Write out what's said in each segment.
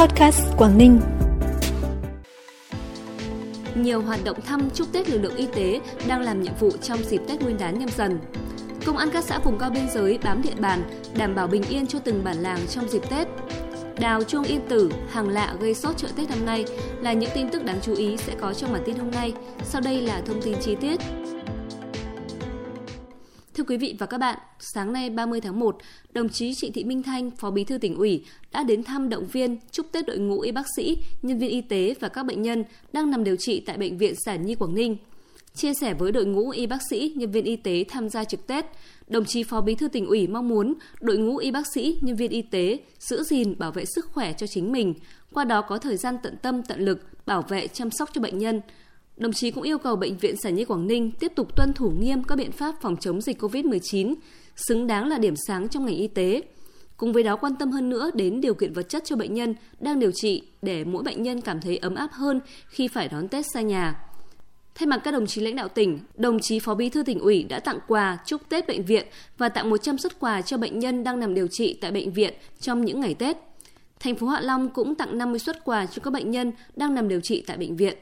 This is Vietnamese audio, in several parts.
Podcast Quảng Ninh. Nhiều hoạt động thăm chúc Tết lực lượng y tế đang làm nhiệm vụ trong dịp Tết Nguyên đán nhâm dần. Công an các xã vùng cao biên giới bám địa bàn, đảm bảo bình yên cho từng bản làng trong dịp Tết. Đào chuông yên tử, hàng lạ gây sốt chợ Tết năm nay là những tin tức đáng chú ý sẽ có trong bản tin hôm nay. Sau đây là thông tin chi tiết. Thưa quý vị và các bạn, sáng nay 30 tháng 1, đồng chí Trịnh Thị Minh Thanh, Phó Bí thư tỉnh ủy đã đến thăm động viên chúc Tết đội ngũ y bác sĩ, nhân viên y tế và các bệnh nhân đang nằm điều trị tại bệnh viện Sản Nhi Quảng Ninh. Chia sẻ với đội ngũ y bác sĩ, nhân viên y tế tham gia trực Tết, đồng chí Phó Bí thư tỉnh ủy mong muốn đội ngũ y bác sĩ, nhân viên y tế giữ gìn bảo vệ sức khỏe cho chính mình, qua đó có thời gian tận tâm tận lực bảo vệ chăm sóc cho bệnh nhân, Đồng chí cũng yêu cầu Bệnh viện Sản Nhi Quảng Ninh tiếp tục tuân thủ nghiêm các biện pháp phòng chống dịch COVID-19, xứng đáng là điểm sáng trong ngành y tế. Cùng với đó quan tâm hơn nữa đến điều kiện vật chất cho bệnh nhân đang điều trị để mỗi bệnh nhân cảm thấy ấm áp hơn khi phải đón Tết xa nhà. Thay mặt các đồng chí lãnh đạo tỉnh, đồng chí Phó Bí thư tỉnh ủy đã tặng quà chúc Tết bệnh viện và tặng 100 xuất quà cho bệnh nhân đang nằm điều trị tại bệnh viện trong những ngày Tết. Thành phố Hạ Long cũng tặng 50 xuất quà cho các bệnh nhân đang nằm điều trị tại bệnh viện.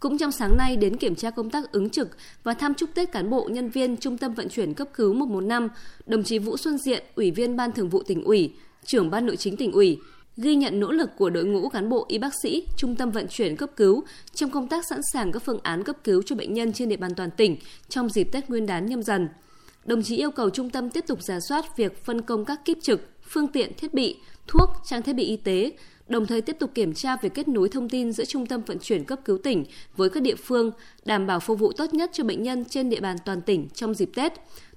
Cũng trong sáng nay đến kiểm tra công tác ứng trực và thăm chúc Tết cán bộ nhân viên Trung tâm vận chuyển cấp cứu 115, đồng chí Vũ Xuân Diện, Ủy viên Ban Thường vụ tỉnh ủy, trưởng Ban Nội chính tỉnh ủy, ghi nhận nỗ lực của đội ngũ cán bộ y bác sĩ Trung tâm vận chuyển cấp cứu trong công tác sẵn sàng các phương án cấp cứu cho bệnh nhân trên địa bàn toàn tỉnh trong dịp Tết Nguyên đán nhâm dần. Đồng chí yêu cầu trung tâm tiếp tục giả soát việc phân công các kíp trực, phương tiện thiết bị, thuốc, trang thiết bị y tế, đồng thời tiếp tục kiểm tra việc kết nối thông tin giữa Trung tâm vận chuyển cấp cứu tỉnh với các địa phương, đảm bảo phục vụ tốt nhất cho bệnh nhân trên địa bàn toàn tỉnh trong dịp Tết,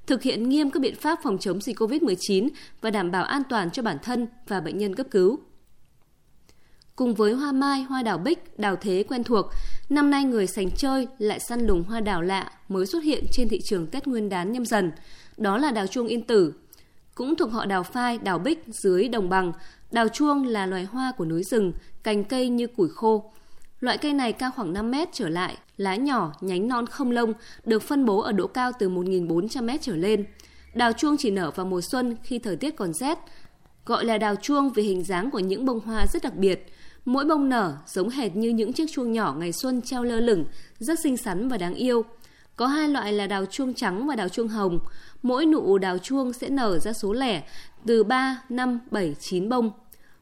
thực hiện nghiêm các biện pháp phòng chống dịch COVID-19 và đảm bảo an toàn cho bản thân và bệnh nhân cấp cứu. Cùng với hoa mai, hoa đào bích, đào thế quen thuộc, năm nay người sành chơi lại săn lùng hoa đào lạ mới xuất hiện trên thị trường Tết Nguyên đán nhâm dần. Đó là đào chuông yên tử, cũng thuộc họ đào phai, đào bích dưới đồng bằng. Đào chuông là loài hoa của núi rừng, cành cây như củi khô. Loại cây này cao khoảng 5 mét trở lại, lá nhỏ, nhánh non không lông, được phân bố ở độ cao từ 1.400 mét trở lên. Đào chuông chỉ nở vào mùa xuân khi thời tiết còn rét. Gọi là đào chuông vì hình dáng của những bông hoa rất đặc biệt. Mỗi bông nở giống hệt như những chiếc chuông nhỏ ngày xuân treo lơ lửng, rất xinh xắn và đáng yêu. Có hai loại là đào chuông trắng và đào chuông hồng. Mỗi nụ đào chuông sẽ nở ra số lẻ từ 3, 5, 7, 9 bông.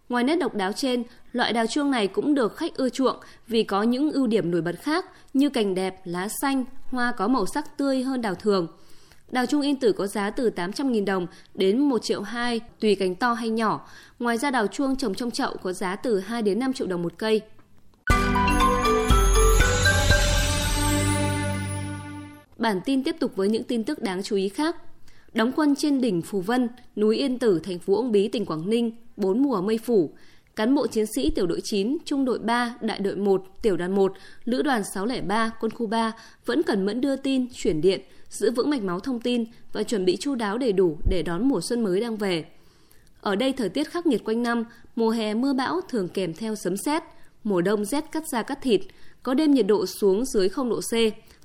Ngoài nét độc đáo trên, loại đào chuông này cũng được khách ưa chuộng vì có những ưu điểm nổi bật khác như cành đẹp, lá xanh, hoa có màu sắc tươi hơn đào thường. Đào chuông yên tử có giá từ 800.000 đồng đến 1 triệu 2 tùy cành to hay nhỏ. Ngoài ra đào chuông trồng trong chậu có giá từ 2 đến 5 triệu đồng một cây. Bản tin tiếp tục với những tin tức đáng chú ý khác. Đóng quân trên đỉnh Phù Vân, núi Yên Tử, thành phố Uông Bí, tỉnh Quảng Ninh, bốn mùa mây phủ. Cán bộ chiến sĩ tiểu đội 9, trung đội 3, đại đội 1, tiểu đoàn 1, lữ đoàn 603, quân khu 3 vẫn cần mẫn đưa tin, chuyển điện, giữ vững mạch máu thông tin và chuẩn bị chu đáo đầy đủ để đón mùa xuân mới đang về. Ở đây thời tiết khắc nghiệt quanh năm, mùa hè mưa bão thường kèm theo sấm sét, mùa đông rét cắt da cắt thịt, có đêm nhiệt độ xuống dưới 0 độ C,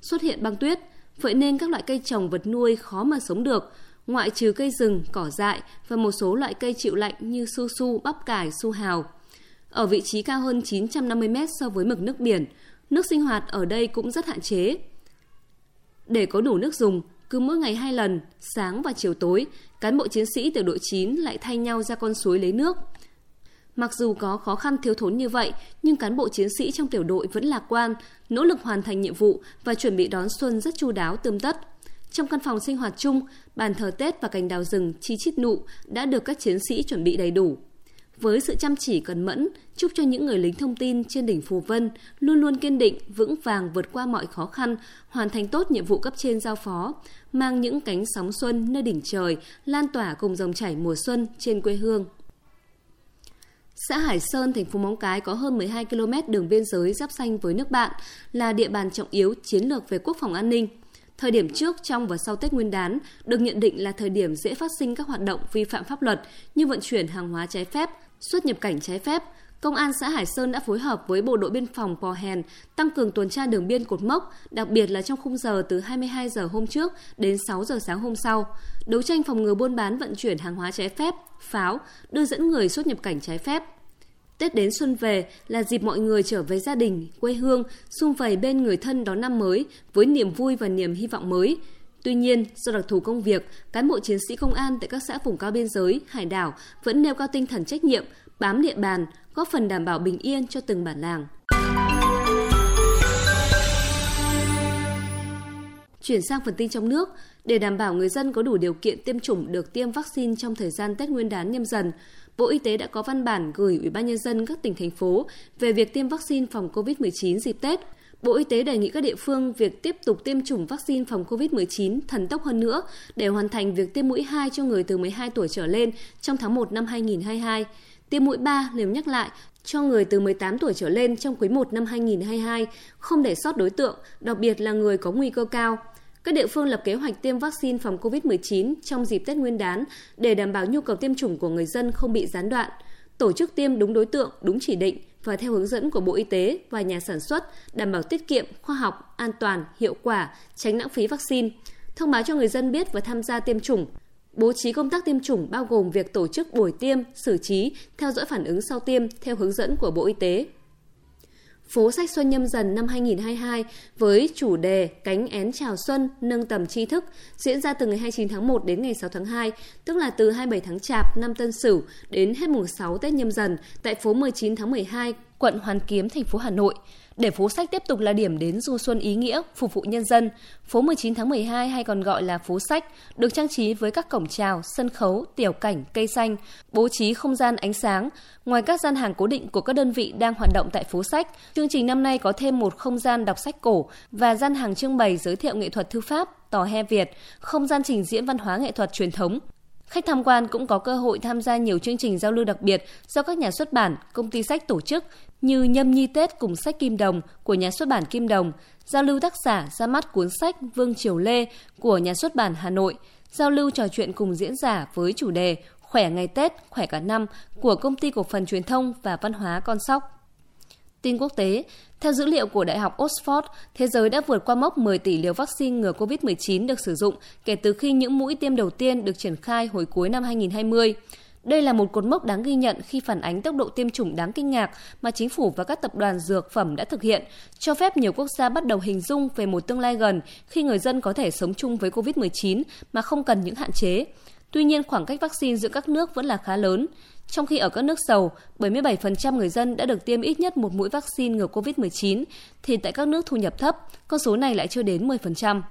xuất hiện băng tuyết – Vậy nên các loại cây trồng vật nuôi khó mà sống được, ngoại trừ cây rừng, cỏ dại và một số loại cây chịu lạnh như su su, bắp cải, su hào. Ở vị trí cao hơn 950 mét so với mực nước biển, nước sinh hoạt ở đây cũng rất hạn chế. Để có đủ nước dùng, cứ mỗi ngày hai lần, sáng và chiều tối, cán bộ chiến sĩ tiểu đội 9 lại thay nhau ra con suối lấy nước. Mặc dù có khó khăn thiếu thốn như vậy, nhưng cán bộ chiến sĩ trong tiểu đội vẫn lạc quan, nỗ lực hoàn thành nhiệm vụ và chuẩn bị đón xuân rất chu đáo tươm tất. Trong căn phòng sinh hoạt chung, bàn thờ Tết và cành đào rừng chi chít nụ đã được các chiến sĩ chuẩn bị đầy đủ. Với sự chăm chỉ cần mẫn, chúc cho những người lính thông tin trên đỉnh Phù Vân luôn luôn kiên định, vững vàng vượt qua mọi khó khăn, hoàn thành tốt nhiệm vụ cấp trên giao phó, mang những cánh sóng xuân nơi đỉnh trời, lan tỏa cùng dòng chảy mùa xuân trên quê hương. Xã Hải Sơn, thành phố Móng Cái có hơn 12 km đường biên giới giáp xanh với nước bạn, là địa bàn trọng yếu chiến lược về quốc phòng an ninh. Thời điểm trước, trong và sau Tết Nguyên đán được nhận định là thời điểm dễ phát sinh các hoạt động vi phạm pháp luật như vận chuyển hàng hóa trái phép, xuất nhập cảnh trái phép, Công an xã Hải Sơn đã phối hợp với Bộ đội Biên phòng Pò Hèn tăng cường tuần tra đường biên cột mốc, đặc biệt là trong khung giờ từ 22 giờ hôm trước đến 6 giờ sáng hôm sau, đấu tranh phòng ngừa buôn bán vận chuyển hàng hóa trái phép, pháo, đưa dẫn người xuất nhập cảnh trái phép. Tết đến xuân về là dịp mọi người trở về gia đình, quê hương, xung vầy bên người thân đón năm mới với niềm vui và niềm hy vọng mới. Tuy nhiên, do đặc thù công việc, cán bộ chiến sĩ công an tại các xã vùng cao biên giới, hải đảo vẫn nêu cao tinh thần trách nhiệm, bám địa bàn, góp phần đảm bảo bình yên cho từng bản làng. Chuyển sang phần tin trong nước, để đảm bảo người dân có đủ điều kiện tiêm chủng được tiêm vaccine trong thời gian Tết Nguyên đán nhâm dần, Bộ Y tế đã có văn bản gửi Ủy ban nhân dân các tỉnh thành phố về việc tiêm vaccine phòng COVID-19 dịp Tết. Bộ Y tế đề nghị các địa phương việc tiếp tục tiêm chủng vaccine phòng COVID-19 thần tốc hơn nữa để hoàn thành việc tiêm mũi 2 cho người từ 12 tuổi trở lên trong tháng 1 năm 2022. Tiêm mũi 3 liều nhắc lại cho người từ 18 tuổi trở lên trong quý 1 năm 2022, không để sót đối tượng, đặc biệt là người có nguy cơ cao. Các địa phương lập kế hoạch tiêm vaccine phòng COVID-19 trong dịp Tết Nguyên đán để đảm bảo nhu cầu tiêm chủng của người dân không bị gián đoạn, tổ chức tiêm đúng đối tượng, đúng chỉ định và theo hướng dẫn của Bộ Y tế và nhà sản xuất, đảm bảo tiết kiệm, khoa học, an toàn, hiệu quả, tránh lãng phí vaccine. Thông báo cho người dân biết và tham gia tiêm chủng. Bố trí công tác tiêm chủng bao gồm việc tổ chức buổi tiêm, xử trí, theo dõi phản ứng sau tiêm theo hướng dẫn của Bộ Y tế. Phố sách Xuân Nhâm Dần năm 2022 với chủ đề Cánh én chào xuân nâng tầm tri thức diễn ra từ ngày 29 tháng 1 đến ngày 6 tháng 2, tức là từ 27 tháng Chạp năm Tân Sửu đến hết mùng 6 Tết Nhâm Dần tại phố 19 tháng 12, quận Hoàn Kiếm, thành phố Hà Nội. Để phố sách tiếp tục là điểm đến du xuân ý nghĩa, phục vụ nhân dân, phố 19 tháng 12 hay còn gọi là phố sách được trang trí với các cổng chào, sân khấu, tiểu cảnh, cây xanh, bố trí không gian ánh sáng. Ngoài các gian hàng cố định của các đơn vị đang hoạt động tại phố sách, chương trình năm nay có thêm một không gian đọc sách cổ và gian hàng trưng bày giới thiệu nghệ thuật thư pháp, tò he Việt, không gian trình diễn văn hóa nghệ thuật truyền thống, Khách tham quan cũng có cơ hội tham gia nhiều chương trình giao lưu đặc biệt do các nhà xuất bản, công ty sách tổ chức như Nhâm Nhi Tết cùng sách Kim Đồng của nhà xuất bản Kim Đồng, giao lưu tác giả ra mắt cuốn sách Vương Triều Lê của nhà xuất bản Hà Nội, giao lưu trò chuyện cùng diễn giả với chủ đề Khỏe ngày Tết, khỏe cả năm của công ty cổ phần truyền thông và văn hóa Con Sóc. Tin quốc tế, theo dữ liệu của Đại học Oxford, thế giới đã vượt qua mốc 10 tỷ liều vaccine ngừa COVID-19 được sử dụng kể từ khi những mũi tiêm đầu tiên được triển khai hồi cuối năm 2020. Đây là một cột mốc đáng ghi nhận khi phản ánh tốc độ tiêm chủng đáng kinh ngạc mà chính phủ và các tập đoàn dược phẩm đã thực hiện, cho phép nhiều quốc gia bắt đầu hình dung về một tương lai gần khi người dân có thể sống chung với COVID-19 mà không cần những hạn chế. Tuy nhiên, khoảng cách vaccine giữa các nước vẫn là khá lớn. Trong khi ở các nước giàu, 77% người dân đã được tiêm ít nhất một mũi vaccine ngừa COVID-19, thì tại các nước thu nhập thấp, con số này lại chưa đến 10%.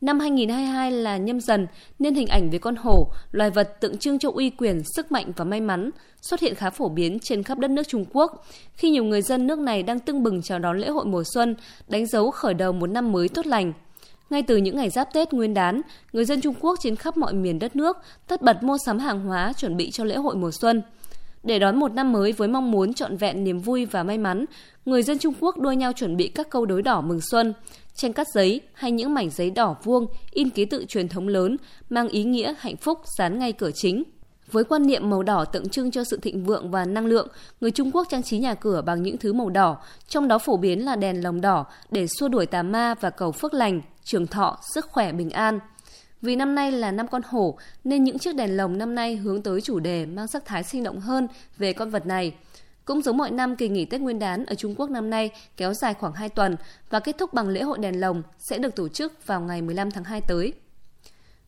Năm 2022 là nhâm dần, nên hình ảnh về con hổ, loài vật tượng trưng cho uy quyền, sức mạnh và may mắn, xuất hiện khá phổ biến trên khắp đất nước Trung Quốc, khi nhiều người dân nước này đang tưng bừng chào đón lễ hội mùa xuân, đánh dấu khởi đầu một năm mới tốt lành. Ngay từ những ngày giáp Tết Nguyên đán, người dân Trung Quốc trên khắp mọi miền đất nước tất bật mua sắm hàng hóa chuẩn bị cho lễ hội mùa xuân. Để đón một năm mới với mong muốn trọn vẹn niềm vui và may mắn, người dân Trung Quốc đua nhau chuẩn bị các câu đối đỏ mừng xuân, tranh cắt giấy hay những mảnh giấy đỏ vuông in ký tự truyền thống lớn mang ý nghĩa hạnh phúc dán ngay cửa chính. Với quan niệm màu đỏ tượng trưng cho sự thịnh vượng và năng lượng, người Trung Quốc trang trí nhà cửa bằng những thứ màu đỏ, trong đó phổ biến là đèn lồng đỏ để xua đuổi tà ma và cầu phước lành, trường thọ, sức khỏe bình an. Vì năm nay là năm con hổ nên những chiếc đèn lồng năm nay hướng tới chủ đề mang sắc thái sinh động hơn về con vật này. Cũng giống mọi năm, kỳ nghỉ Tết Nguyên đán ở Trung Quốc năm nay kéo dài khoảng 2 tuần và kết thúc bằng lễ hội đèn lồng sẽ được tổ chức vào ngày 15 tháng 2 tới.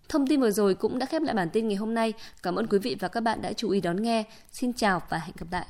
Thông tin vừa rồi cũng đã khép lại bản tin ngày hôm nay. Cảm ơn quý vị và các bạn đã chú ý đón nghe. Xin chào và hẹn gặp lại.